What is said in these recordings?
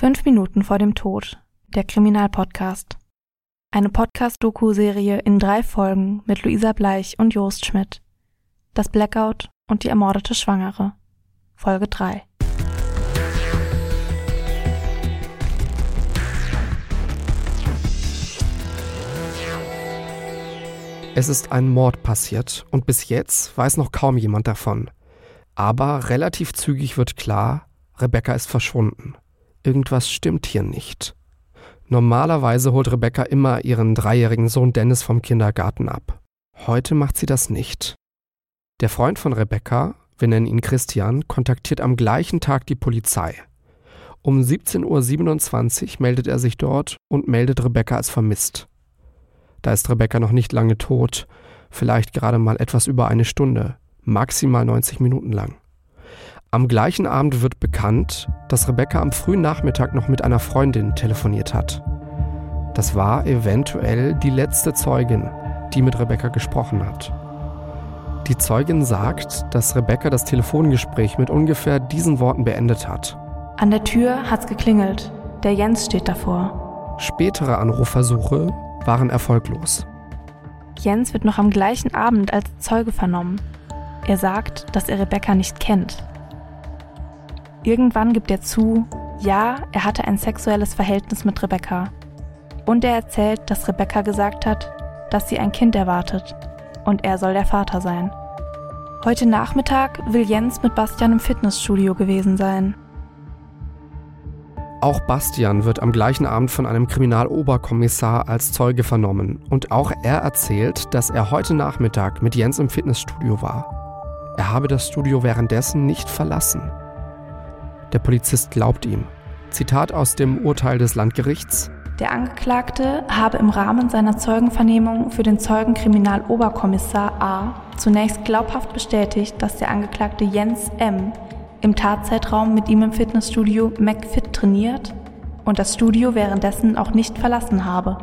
Fünf Minuten vor dem Tod. Der Kriminalpodcast. Eine Podcast-Doku-Serie in drei Folgen mit Luisa Bleich und Jost Schmidt. Das Blackout und die ermordete Schwangere. Folge 3. Es ist ein Mord passiert und bis jetzt weiß noch kaum jemand davon. Aber relativ zügig wird klar, Rebecca ist verschwunden. Irgendwas stimmt hier nicht. Normalerweise holt Rebecca immer ihren dreijährigen Sohn Dennis vom Kindergarten ab. Heute macht sie das nicht. Der Freund von Rebecca, wir nennen ihn Christian, kontaktiert am gleichen Tag die Polizei. Um 17.27 Uhr meldet er sich dort und meldet Rebecca als vermisst. Da ist Rebecca noch nicht lange tot, vielleicht gerade mal etwas über eine Stunde, maximal 90 Minuten lang. Am gleichen Abend wird bekannt, dass Rebecca am frühen Nachmittag noch mit einer Freundin telefoniert hat. Das war eventuell die letzte Zeugin, die mit Rebecca gesprochen hat. Die Zeugin sagt, dass Rebecca das Telefongespräch mit ungefähr diesen Worten beendet hat. An der Tür hat's geklingelt. Der Jens steht davor. Spätere Anrufversuche waren erfolglos. Jens wird noch am gleichen Abend als Zeuge vernommen. Er sagt, dass er Rebecca nicht kennt. Irgendwann gibt er zu, ja, er hatte ein sexuelles Verhältnis mit Rebecca. Und er erzählt, dass Rebecca gesagt hat, dass sie ein Kind erwartet und er soll der Vater sein. Heute Nachmittag will Jens mit Bastian im Fitnessstudio gewesen sein. Auch Bastian wird am gleichen Abend von einem Kriminaloberkommissar als Zeuge vernommen und auch er erzählt, dass er heute Nachmittag mit Jens im Fitnessstudio war. Er habe das Studio währenddessen nicht verlassen. Der Polizist glaubt ihm. Zitat aus dem Urteil des Landgerichts. Der Angeklagte habe im Rahmen seiner Zeugenvernehmung für den Zeugenkriminaloberkommissar A zunächst glaubhaft bestätigt, dass der Angeklagte Jens M. im Tatzeitraum mit ihm im Fitnessstudio McFit trainiert und das Studio währenddessen auch nicht verlassen habe.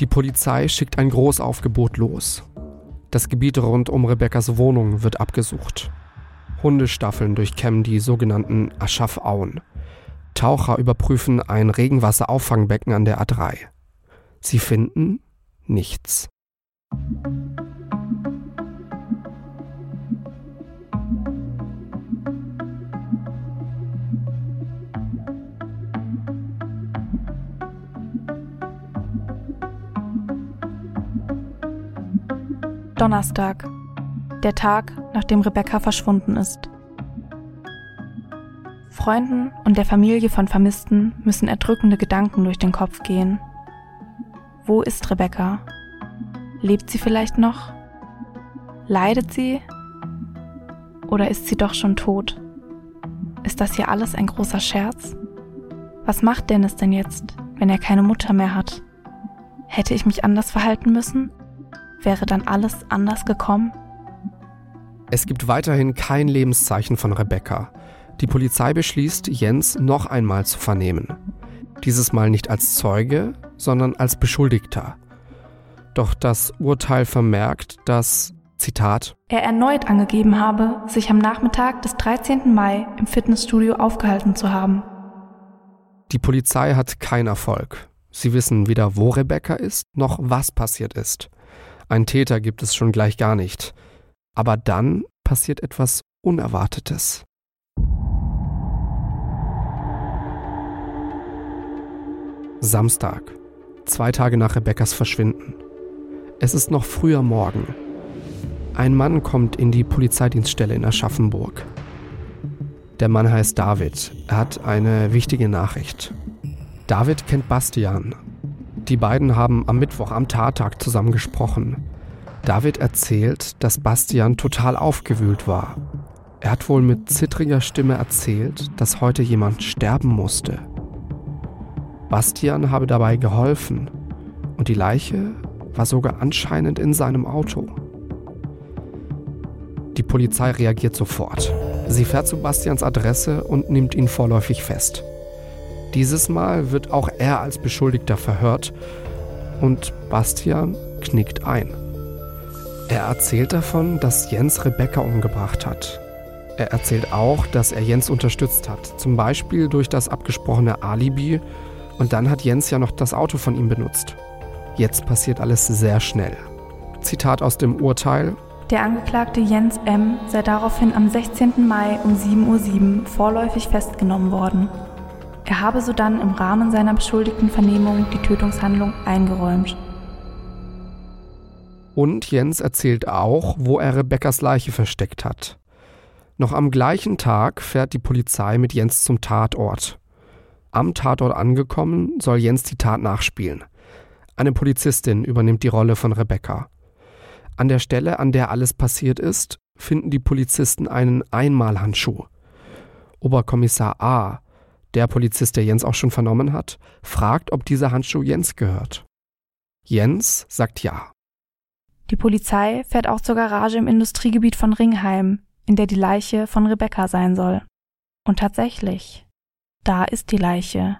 Die Polizei schickt ein Großaufgebot los. Das Gebiet rund um Rebekkas Wohnung wird abgesucht. Hundestaffeln durchkämmen die sogenannten Aschaffauen. Taucher überprüfen ein Regenwasserauffangbecken an der A3. Sie finden nichts. Donnerstag, der Tag, nachdem Rebecca verschwunden ist. Freunden und der Familie von Vermissten müssen erdrückende Gedanken durch den Kopf gehen. Wo ist Rebecca? Lebt sie vielleicht noch? Leidet sie? Oder ist sie doch schon tot? Ist das hier alles ein großer Scherz? Was macht Dennis denn jetzt, wenn er keine Mutter mehr hat? Hätte ich mich anders verhalten müssen? Wäre dann alles anders gekommen? Es gibt weiterhin kein Lebenszeichen von Rebecca. Die Polizei beschließt, Jens noch einmal zu vernehmen. Dieses Mal nicht als Zeuge, sondern als Beschuldigter. Doch das Urteil vermerkt, dass, Zitat, er erneut angegeben habe, sich am Nachmittag des 13. Mai im Fitnessstudio aufgehalten zu haben. Die Polizei hat keinen Erfolg. Sie wissen weder, wo Rebecca ist, noch was passiert ist. Ein Täter gibt es schon gleich gar nicht. Aber dann passiert etwas Unerwartetes. Samstag, zwei Tage nach Rebekkas Verschwinden. Es ist noch früher Morgen. Ein Mann kommt in die Polizeidienststelle in Aschaffenburg. Der Mann heißt David. Er hat eine wichtige Nachricht. David kennt Bastian. Die beiden haben am Mittwoch am Tattag zusammen gesprochen. David erzählt, dass Bastian total aufgewühlt war. Er hat wohl mit zittriger Stimme erzählt, dass heute jemand sterben musste. Bastian habe dabei geholfen und die Leiche war sogar anscheinend in seinem Auto. Die Polizei reagiert sofort. Sie fährt zu Bastians Adresse und nimmt ihn vorläufig fest. Dieses Mal wird auch er als Beschuldigter verhört und Bastian knickt ein. Er erzählt davon, dass Jens Rebecca umgebracht hat. Er erzählt auch, dass er Jens unterstützt hat, zum Beispiel durch das abgesprochene Alibi und dann hat Jens ja noch das Auto von ihm benutzt. Jetzt passiert alles sehr schnell. Zitat aus dem Urteil. Der Angeklagte Jens M. sei daraufhin am 16. Mai um 7.07 Uhr vorläufig festgenommen worden. Er habe sodann im Rahmen seiner beschuldigten Vernehmung die Tötungshandlung eingeräumt. Und Jens erzählt auch, wo er Rebekkas Leiche versteckt hat. Noch am gleichen Tag fährt die Polizei mit Jens zum Tatort. Am Tatort angekommen, soll Jens die Tat nachspielen. Eine Polizistin übernimmt die Rolle von Rebecca. An der Stelle, an der alles passiert ist, finden die Polizisten einen Einmalhandschuh. Oberkommissar A, der Polizist, der Jens auch schon vernommen hat, fragt, ob dieser Handschuh Jens gehört. Jens sagt ja. Die Polizei fährt auch zur Garage im Industriegebiet von Ringheim, in der die Leiche von Rebecca sein soll. Und tatsächlich, da ist die Leiche,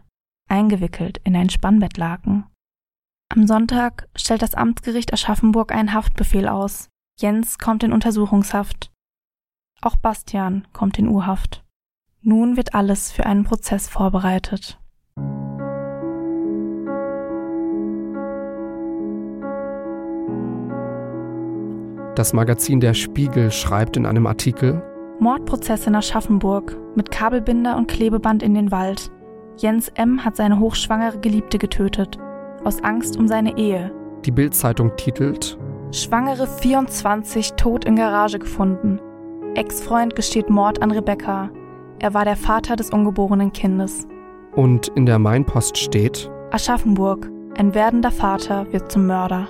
eingewickelt in ein Spannbettlaken. Am Sonntag stellt das Amtsgericht Aschaffenburg einen Haftbefehl aus. Jens kommt in Untersuchungshaft. Auch Bastian kommt in U-Haft. Nun wird alles für einen Prozess vorbereitet. Das Magazin Der Spiegel schreibt in einem Artikel Mordprozesse in Aschaffenburg mit Kabelbinder und Klebeband in den Wald. Jens M. hat seine hochschwangere Geliebte getötet, aus Angst um seine Ehe. Die Bildzeitung titelt Schwangere 24 tot in Garage gefunden. Ex-Freund gesteht Mord an Rebecca. Er war der Vater des ungeborenen Kindes. Und in der Mainpost steht Aschaffenburg. Ein werdender Vater wird zum Mörder.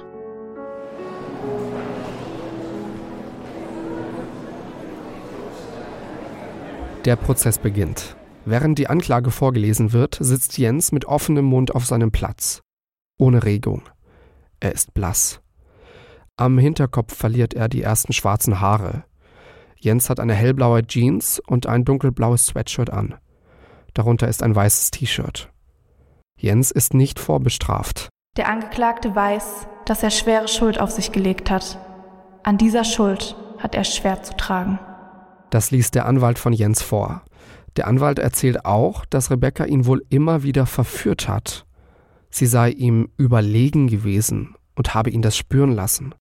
Der Prozess beginnt. Während die Anklage vorgelesen wird, sitzt Jens mit offenem Mund auf seinem Platz. Ohne Regung. Er ist blass. Am Hinterkopf verliert er die ersten schwarzen Haare. Jens hat eine hellblaue Jeans und ein dunkelblaues Sweatshirt an. Darunter ist ein weißes T-Shirt. Jens ist nicht vorbestraft. Der Angeklagte weiß, dass er schwere Schuld auf sich gelegt hat. An dieser Schuld hat er schwer zu tragen. Das liest der Anwalt von Jens vor. Der Anwalt erzählt auch, dass Rebecca ihn wohl immer wieder verführt hat. Sie sei ihm überlegen gewesen und habe ihn das spüren lassen.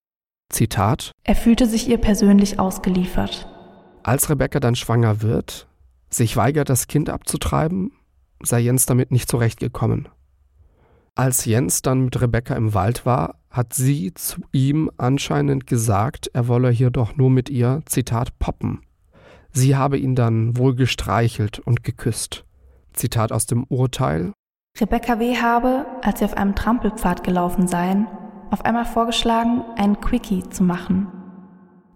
Zitat Er fühlte sich ihr persönlich ausgeliefert. Als Rebecca dann schwanger wird, sich weigert, das Kind abzutreiben, sei Jens damit nicht zurechtgekommen. Als Jens dann mit Rebecca im Wald war, hat sie zu ihm anscheinend gesagt, er wolle hier doch nur mit ihr, Zitat, poppen. Sie habe ihn dann wohl gestreichelt und geküsst. Zitat aus dem Urteil. Rebecca W. habe, als sie auf einem Trampelpfad gelaufen seien, auf einmal vorgeschlagen, einen Quickie zu machen.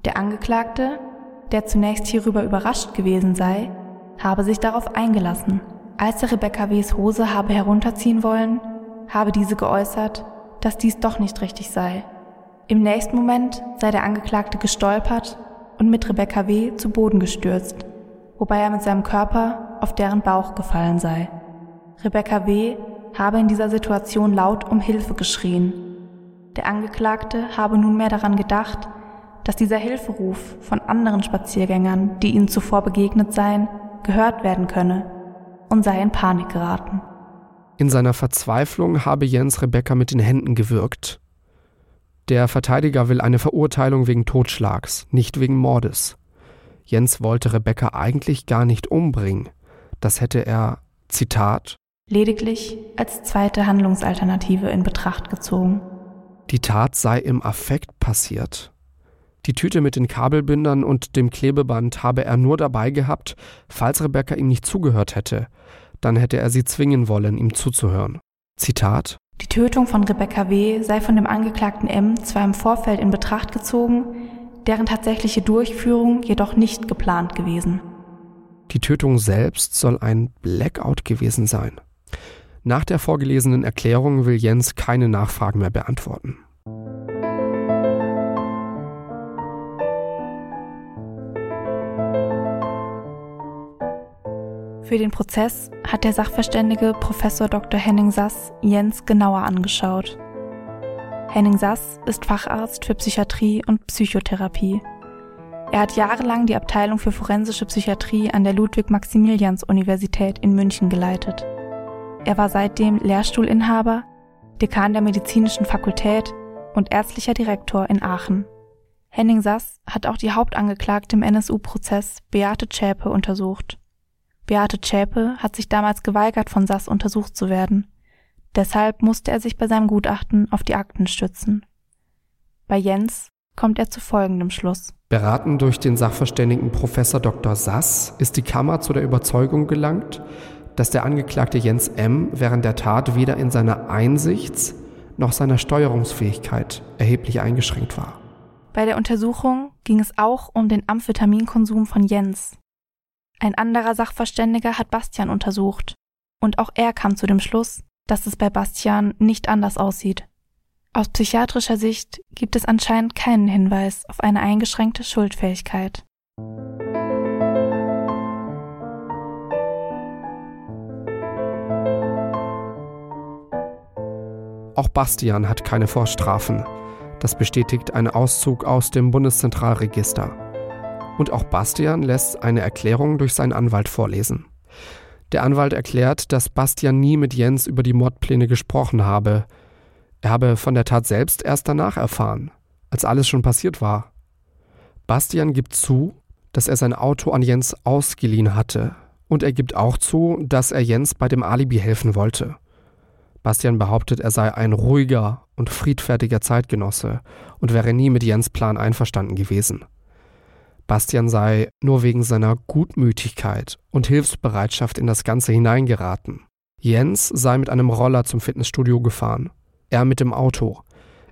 Der Angeklagte, der zunächst hierüber überrascht gewesen sei, habe sich darauf eingelassen. Als er Rebecca W.s Hose habe herunterziehen wollen, habe diese geäußert, dass dies doch nicht richtig sei. Im nächsten Moment sei der Angeklagte gestolpert und mit Rebecca W. zu Boden gestürzt, wobei er mit seinem Körper auf deren Bauch gefallen sei. Rebecca W. habe in dieser Situation laut um Hilfe geschrien. Der Angeklagte habe nunmehr daran gedacht, dass dieser Hilferuf von anderen Spaziergängern, die ihnen zuvor begegnet seien, gehört werden könne und sei in Panik geraten. In seiner Verzweiflung habe Jens Rebecca mit den Händen gewürgt der Verteidiger will eine Verurteilung wegen Totschlags, nicht wegen Mordes. Jens wollte Rebecca eigentlich gar nicht umbringen. Das hätte er, Zitat, lediglich als zweite Handlungsalternative in Betracht gezogen. Die Tat sei im Affekt passiert. Die Tüte mit den Kabelbindern und dem Klebeband habe er nur dabei gehabt, falls Rebecca ihm nicht zugehört hätte. Dann hätte er sie zwingen wollen, ihm zuzuhören. Zitat die Tötung von Rebecca W. sei von dem Angeklagten M. zwar im Vorfeld in Betracht gezogen, deren tatsächliche Durchführung jedoch nicht geplant gewesen. Die Tötung selbst soll ein Blackout gewesen sein. Nach der vorgelesenen Erklärung will Jens keine Nachfragen mehr beantworten. Für den Prozess hat der Sachverständige Professor Dr. Henning Sass Jens genauer angeschaut. Henning Sass ist Facharzt für Psychiatrie und Psychotherapie. Er hat jahrelang die Abteilung für forensische Psychiatrie an der Ludwig-Maximilians-Universität in München geleitet. Er war seitdem Lehrstuhlinhaber, Dekan der medizinischen Fakultät und ärztlicher Direktor in Aachen. Henning Sass hat auch die Hauptangeklagte im NSU-Prozess Beate Zschäpe untersucht. Beate Zschäpe hat sich damals geweigert, von Sass untersucht zu werden. Deshalb musste er sich bei seinem Gutachten auf die Akten stützen. Bei Jens kommt er zu folgendem Schluss. Beraten durch den Sachverständigen Professor Dr. Sass ist die Kammer zu der Überzeugung gelangt, dass der Angeklagte Jens M. während der Tat weder in seiner Einsichts- noch seiner Steuerungsfähigkeit erheblich eingeschränkt war. Bei der Untersuchung ging es auch um den Amphetaminkonsum von Jens. Ein anderer Sachverständiger hat Bastian untersucht und auch er kam zu dem Schluss, dass es bei Bastian nicht anders aussieht. Aus psychiatrischer Sicht gibt es anscheinend keinen Hinweis auf eine eingeschränkte Schuldfähigkeit. Auch Bastian hat keine Vorstrafen. Das bestätigt ein Auszug aus dem Bundeszentralregister. Und auch Bastian lässt eine Erklärung durch seinen Anwalt vorlesen. Der Anwalt erklärt, dass Bastian nie mit Jens über die Mordpläne gesprochen habe. Er habe von der Tat selbst erst danach erfahren, als alles schon passiert war. Bastian gibt zu, dass er sein Auto an Jens ausgeliehen hatte. Und er gibt auch zu, dass er Jens bei dem Alibi helfen wollte. Bastian behauptet, er sei ein ruhiger und friedfertiger Zeitgenosse und wäre nie mit Jens Plan einverstanden gewesen. Bastian sei nur wegen seiner Gutmütigkeit und Hilfsbereitschaft in das Ganze hineingeraten. Jens sei mit einem Roller zum Fitnessstudio gefahren, er mit dem Auto.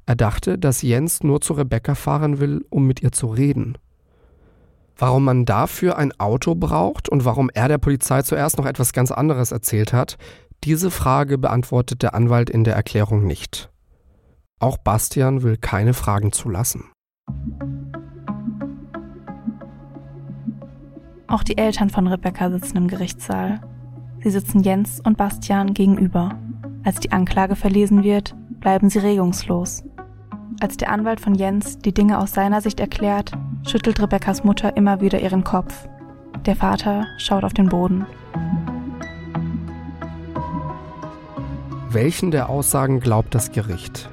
Er dachte, dass Jens nur zu Rebecca fahren will, um mit ihr zu reden. Warum man dafür ein Auto braucht und warum er der Polizei zuerst noch etwas ganz anderes erzählt hat, diese Frage beantwortet der Anwalt in der Erklärung nicht. Auch Bastian will keine Fragen zulassen. Auch die Eltern von Rebecca sitzen im Gerichtssaal. Sie sitzen Jens und Bastian gegenüber. Als die Anklage verlesen wird, bleiben sie regungslos. Als der Anwalt von Jens die Dinge aus seiner Sicht erklärt, schüttelt Rebeccas Mutter immer wieder ihren Kopf. Der Vater schaut auf den Boden. Welchen der Aussagen glaubt das Gericht?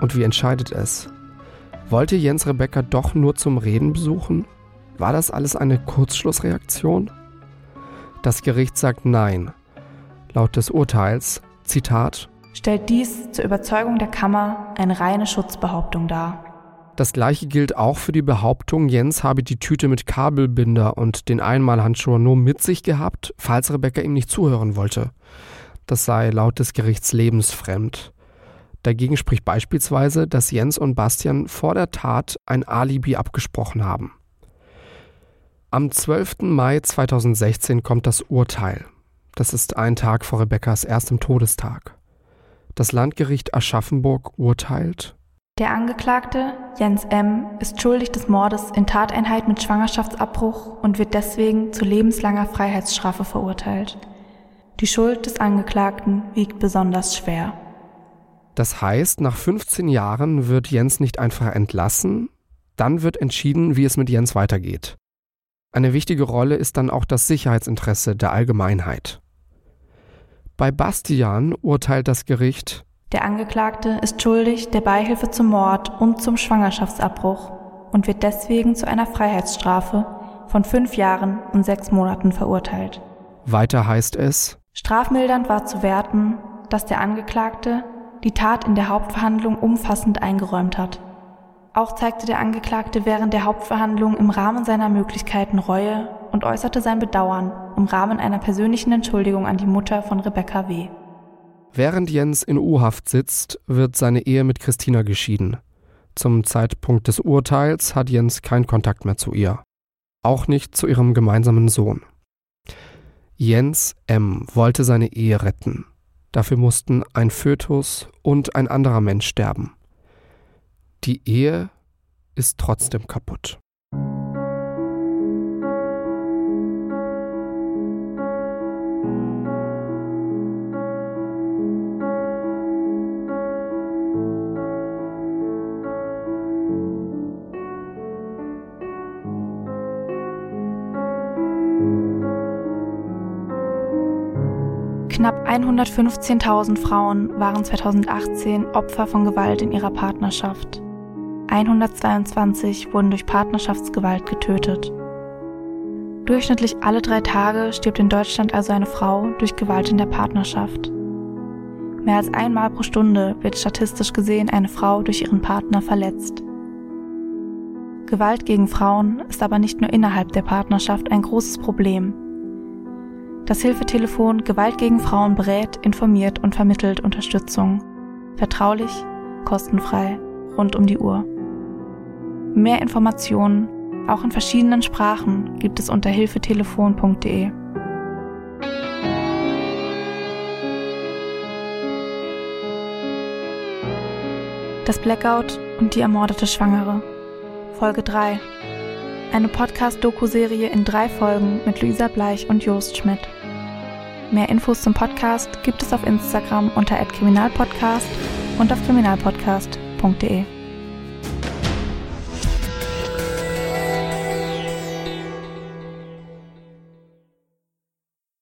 Und wie entscheidet es? Wollte Jens Rebecca doch nur zum Reden besuchen? War das alles eine Kurzschlussreaktion? Das Gericht sagt Nein. Laut des Urteils, Zitat, stellt dies zur Überzeugung der Kammer eine reine Schutzbehauptung dar. Das gleiche gilt auch für die Behauptung, Jens habe die Tüte mit Kabelbinder und den Einmalhandschuhen nur mit sich gehabt, falls Rebecca ihm nicht zuhören wollte das sei laut des Gerichts lebensfremd. Dagegen spricht beispielsweise, dass Jens und Bastian vor der Tat ein Alibi abgesprochen haben. Am 12. Mai 2016 kommt das Urteil. Das ist ein Tag vor Rebekkas erstem Todestag. Das Landgericht Aschaffenburg urteilt. Der Angeklagte, Jens M., ist schuldig des Mordes in Tateinheit mit Schwangerschaftsabbruch und wird deswegen zu lebenslanger Freiheitsstrafe verurteilt. Die Schuld des Angeklagten wiegt besonders schwer. Das heißt, nach 15 Jahren wird Jens nicht einfach entlassen, dann wird entschieden, wie es mit Jens weitergeht. Eine wichtige Rolle ist dann auch das Sicherheitsinteresse der Allgemeinheit. Bei Bastian urteilt das Gericht, der Angeklagte ist schuldig der Beihilfe zum Mord und zum Schwangerschaftsabbruch und wird deswegen zu einer Freiheitsstrafe von fünf Jahren und sechs Monaten verurteilt. Weiter heißt es, Strafmildernd war zu werten, dass der Angeklagte die Tat in der Hauptverhandlung umfassend eingeräumt hat. Auch zeigte der Angeklagte während der Hauptverhandlung im Rahmen seiner Möglichkeiten Reue und äußerte sein Bedauern im Rahmen einer persönlichen Entschuldigung an die Mutter von Rebecca W. Während Jens in U-Haft sitzt, wird seine Ehe mit Christina geschieden. Zum Zeitpunkt des Urteils hat Jens keinen Kontakt mehr zu ihr. Auch nicht zu ihrem gemeinsamen Sohn. Jens M. wollte seine Ehe retten. Dafür mussten ein Fötus und ein anderer Mensch sterben die Ehe ist trotzdem kaputt. Knapp 115.000 Frauen waren 2018 Opfer von Gewalt in ihrer Partnerschaft. 122 wurden durch Partnerschaftsgewalt getötet. Durchschnittlich alle drei Tage stirbt in Deutschland also eine Frau durch Gewalt in der Partnerschaft. Mehr als einmal pro Stunde wird statistisch gesehen eine Frau durch ihren Partner verletzt. Gewalt gegen Frauen ist aber nicht nur innerhalb der Partnerschaft ein großes Problem. Das Hilfetelefon Gewalt gegen Frauen berät, informiert und vermittelt Unterstützung. Vertraulich, kostenfrei, rund um die Uhr. Mehr Informationen, auch in verschiedenen Sprachen, gibt es unter hilfetelefon.de. Das Blackout und die ermordete Schwangere. Folge 3. Eine Podcast-Doku-Serie in drei Folgen mit Luisa Bleich und Jost Schmidt. Mehr Infos zum Podcast gibt es auf Instagram unter @kriminalpodcast und auf kriminalpodcast.de.